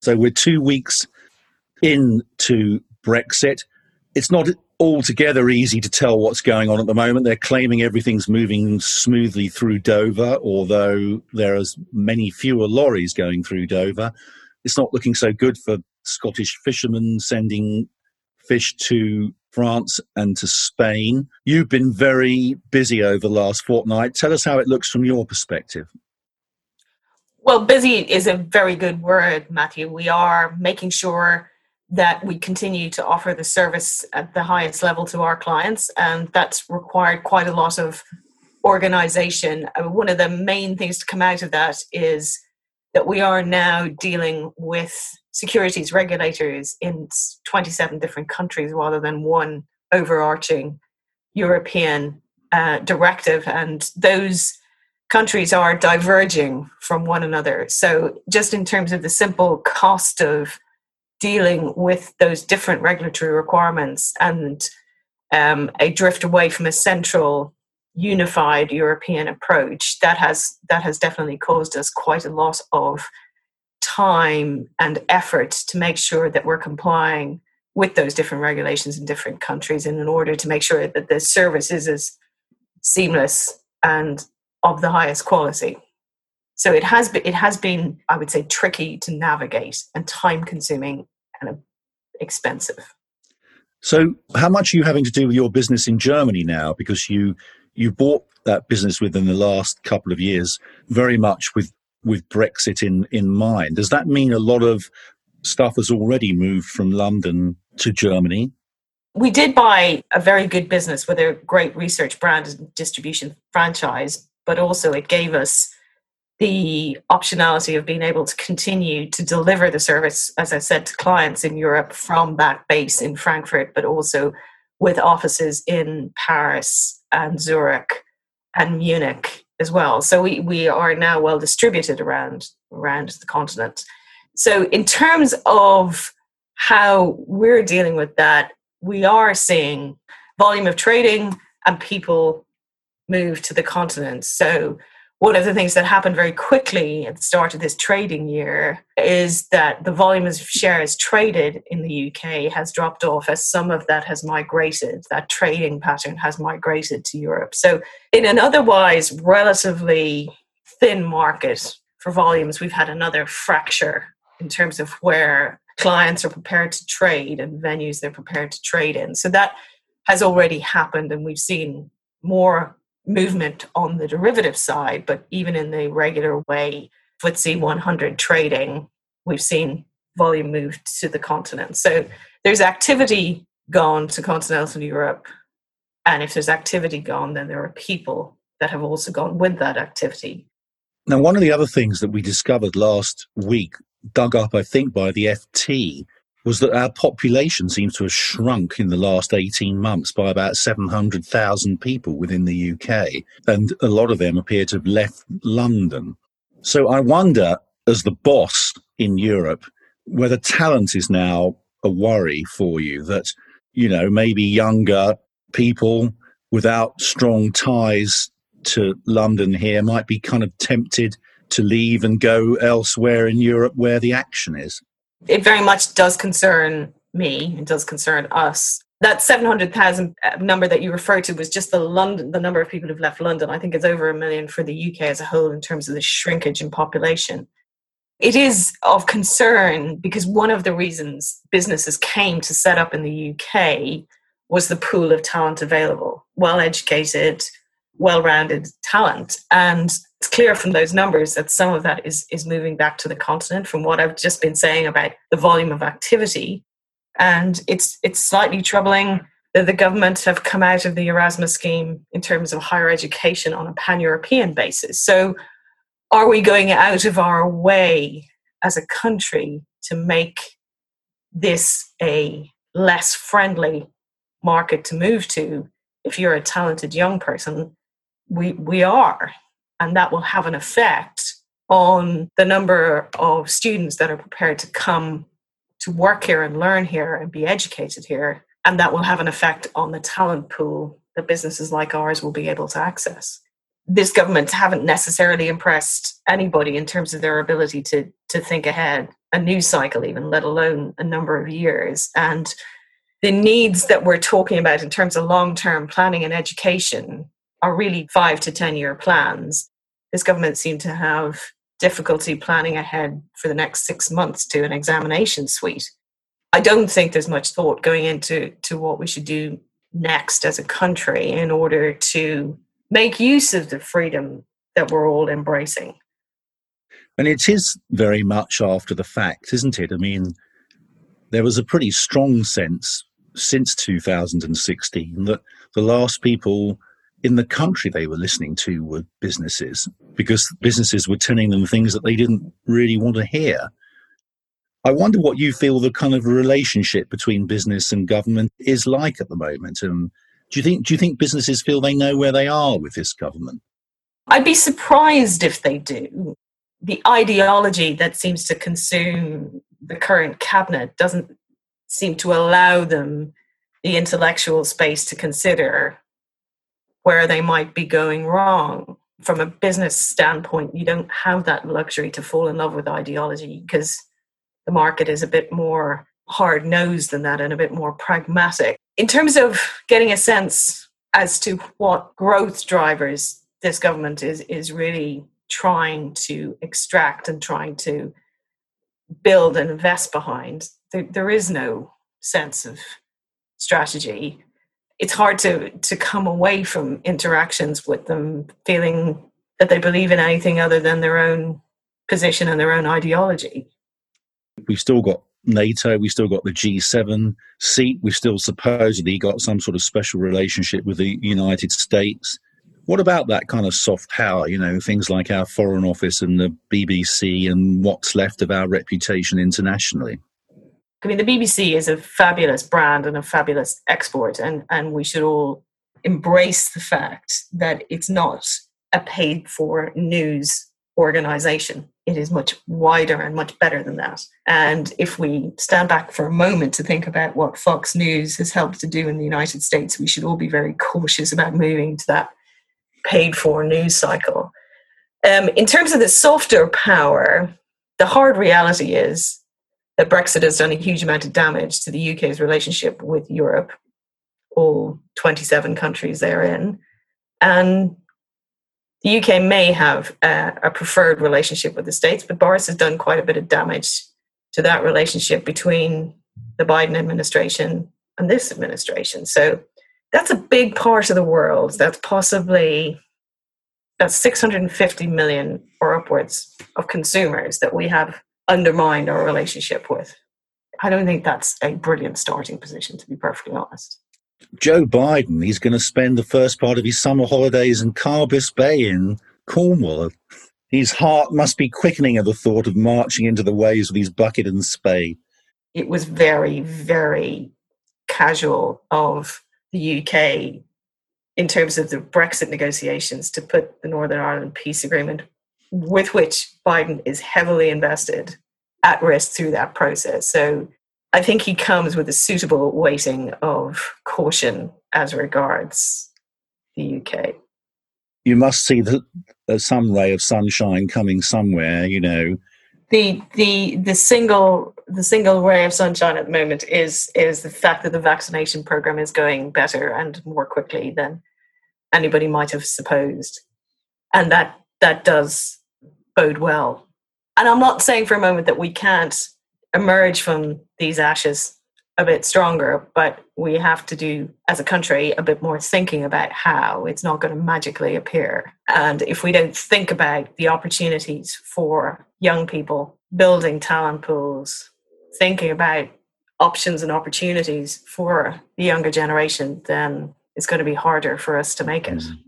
So we're two weeks into Brexit. It's not altogether easy to tell what's going on at the moment. They're claiming everything's moving smoothly through Dover, although there are many fewer lorries going through Dover. It's not looking so good for Scottish fishermen sending fish to France and to Spain. You've been very busy over the last fortnight. Tell us how it looks from your perspective. Well, busy is a very good word, Matthew. We are making sure that we continue to offer the service at the highest level to our clients, and that's required quite a lot of organization. Mean, one of the main things to come out of that is that we are now dealing with securities regulators in 27 different countries rather than one overarching European uh, directive, and those countries are diverging from one another. So, just in terms of the simple cost of dealing with those different regulatory requirements and um, a drift away from a central unified European approach, that has that has definitely caused us quite a lot of time and effort to make sure that we're complying with those different regulations in different countries and in order to make sure that the service is as seamless and of the highest quality. So it has been, it has been, I would say, tricky to navigate and time consuming and expensive. So, how much are you having to do with your business in Germany now? Because you you bought that business within the last couple of years, very much with with Brexit in in mind. Does that mean a lot of stuff has already moved from London to Germany? We did buy a very good business with a great research brand and distribution franchise but also it gave us the optionality of being able to continue to deliver the service, as I said, to clients in Europe from that base in Frankfurt, but also with offices in Paris and Zurich and Munich as well. So we, we are now well distributed around around the continent. So in terms of how we're dealing with that, we are seeing volume of trading and people move to the continent. So one of the things that happened very quickly at the start of this trading year is that the volume of shares traded in the UK has dropped off as some of that has migrated, that trading pattern has migrated to Europe. So, in an otherwise relatively thin market for volumes, we've had another fracture in terms of where clients are prepared to trade and venues they're prepared to trade in. So, that has already happened, and we've seen more movement on the derivative side, but even in the regular way, FTSE 100 trading, we've seen volume move to the continent. So there's activity gone to continental Europe. And if there's activity gone, then there are people that have also gone with that activity. Now, one of the other things that we discovered last week, dug up, I think, by the FT, was that our population seems to have shrunk in the last 18 months by about 700,000 people within the UK. And a lot of them appear to have left London. So I wonder, as the boss in Europe, whether talent is now a worry for you that, you know, maybe younger people without strong ties to London here might be kind of tempted to leave and go elsewhere in Europe where the action is it very much does concern me. It does concern us. That 700,000 uh, number that you referred to was just the London, the number of people who've left London. I think it's over a million for the UK as a whole in terms of the shrinkage in population. It is of concern because one of the reasons businesses came to set up in the UK was the pool of talent available, well educated, well rounded talent. And it's clear from those numbers that some of that is, is moving back to the continent from what I've just been saying about the volume of activity. And it's, it's slightly troubling that the government have come out of the Erasmus scheme in terms of higher education on a pan European basis. So, are we going out of our way as a country to make this a less friendly market to move to if you're a talented young person? We, we are and that will have an effect on the number of students that are prepared to come to work here and learn here and be educated here. And that will have an effect on the talent pool that businesses like ours will be able to access. this government haven't necessarily impressed anybody in terms of their ability to to think ahead a news cycle even let alone a number of years and the needs that we're talking about in terms of long-term planning and education are really 5 to 10 year plans this government seemed to have difficulty planning ahead for the next 6 months to an examination suite i don't think there's much thought going into to what we should do next as a country in order to make use of the freedom that we're all embracing. And it is very much after the fact, isn't it? I mean, there was a pretty strong sense since 2016 that the last people in the country they were listening to were businesses because businesses were telling them things that they didn't really want to hear. I wonder what you feel the kind of relationship between business and government is like at the moment. And do you think do you think businesses feel they know where they are with this government? I'd be surprised if they do. The ideology that seems to consume the current cabinet doesn't seem to allow them the intellectual space to consider where they might be going wrong. From a business standpoint, you don't have that luxury to fall in love with ideology because the market is a bit more hard nosed than that and a bit more pragmatic. In terms of getting a sense as to what growth drivers this government is, is really trying to extract and trying to build and invest behind, there, there is no sense of strategy. It's hard to, to come away from interactions with them feeling that they believe in anything other than their own position and their own ideology. We've still got NATO, we've still got the G7 seat, we've still supposedly got some sort of special relationship with the United States. What about that kind of soft power, you know, things like our Foreign Office and the BBC and what's left of our reputation internationally? I mean, the BBC is a fabulous brand and a fabulous export, and, and we should all embrace the fact that it's not a paid for news organization. It is much wider and much better than that. And if we stand back for a moment to think about what Fox News has helped to do in the United States, we should all be very cautious about moving to that paid for news cycle. Um, in terms of the softer power, the hard reality is that Brexit has done a huge amount of damage to the UK's relationship with Europe, all 27 countries therein. And the UK may have a, a preferred relationship with the States, but Boris has done quite a bit of damage to that relationship between the Biden administration and this administration. So that's a big part of the world. That's possibly that's 650 million or upwards of consumers that we have undermined our relationship with. I don't think that's a brilliant starting position, to be perfectly honest. Joe Biden, he's going to spend the first part of his summer holidays in Carbis Bay in Cornwall. His heart must be quickening at the thought of marching into the waves with his bucket and spade. It was very, very casual of the UK in terms of the Brexit negotiations to put the Northern Ireland peace agreement, with which Biden is heavily invested, at risk through that process. So I think he comes with a suitable weighting of caution as regards the UK. You must see the, uh, some ray of sunshine coming somewhere, you know. The the the single the single ray of sunshine at the moment is is the fact that the vaccination program is going better and more quickly than anybody might have supposed, and that that does bode well. And I'm not saying for a moment that we can't emerge from these ashes a bit stronger, but we have to do, as a country, a bit more thinking about how it's not going to magically appear. And if we don't think about the opportunities for young people, building talent pools, thinking about options and opportunities for the younger generation, then it's going to be harder for us to make it. Mm.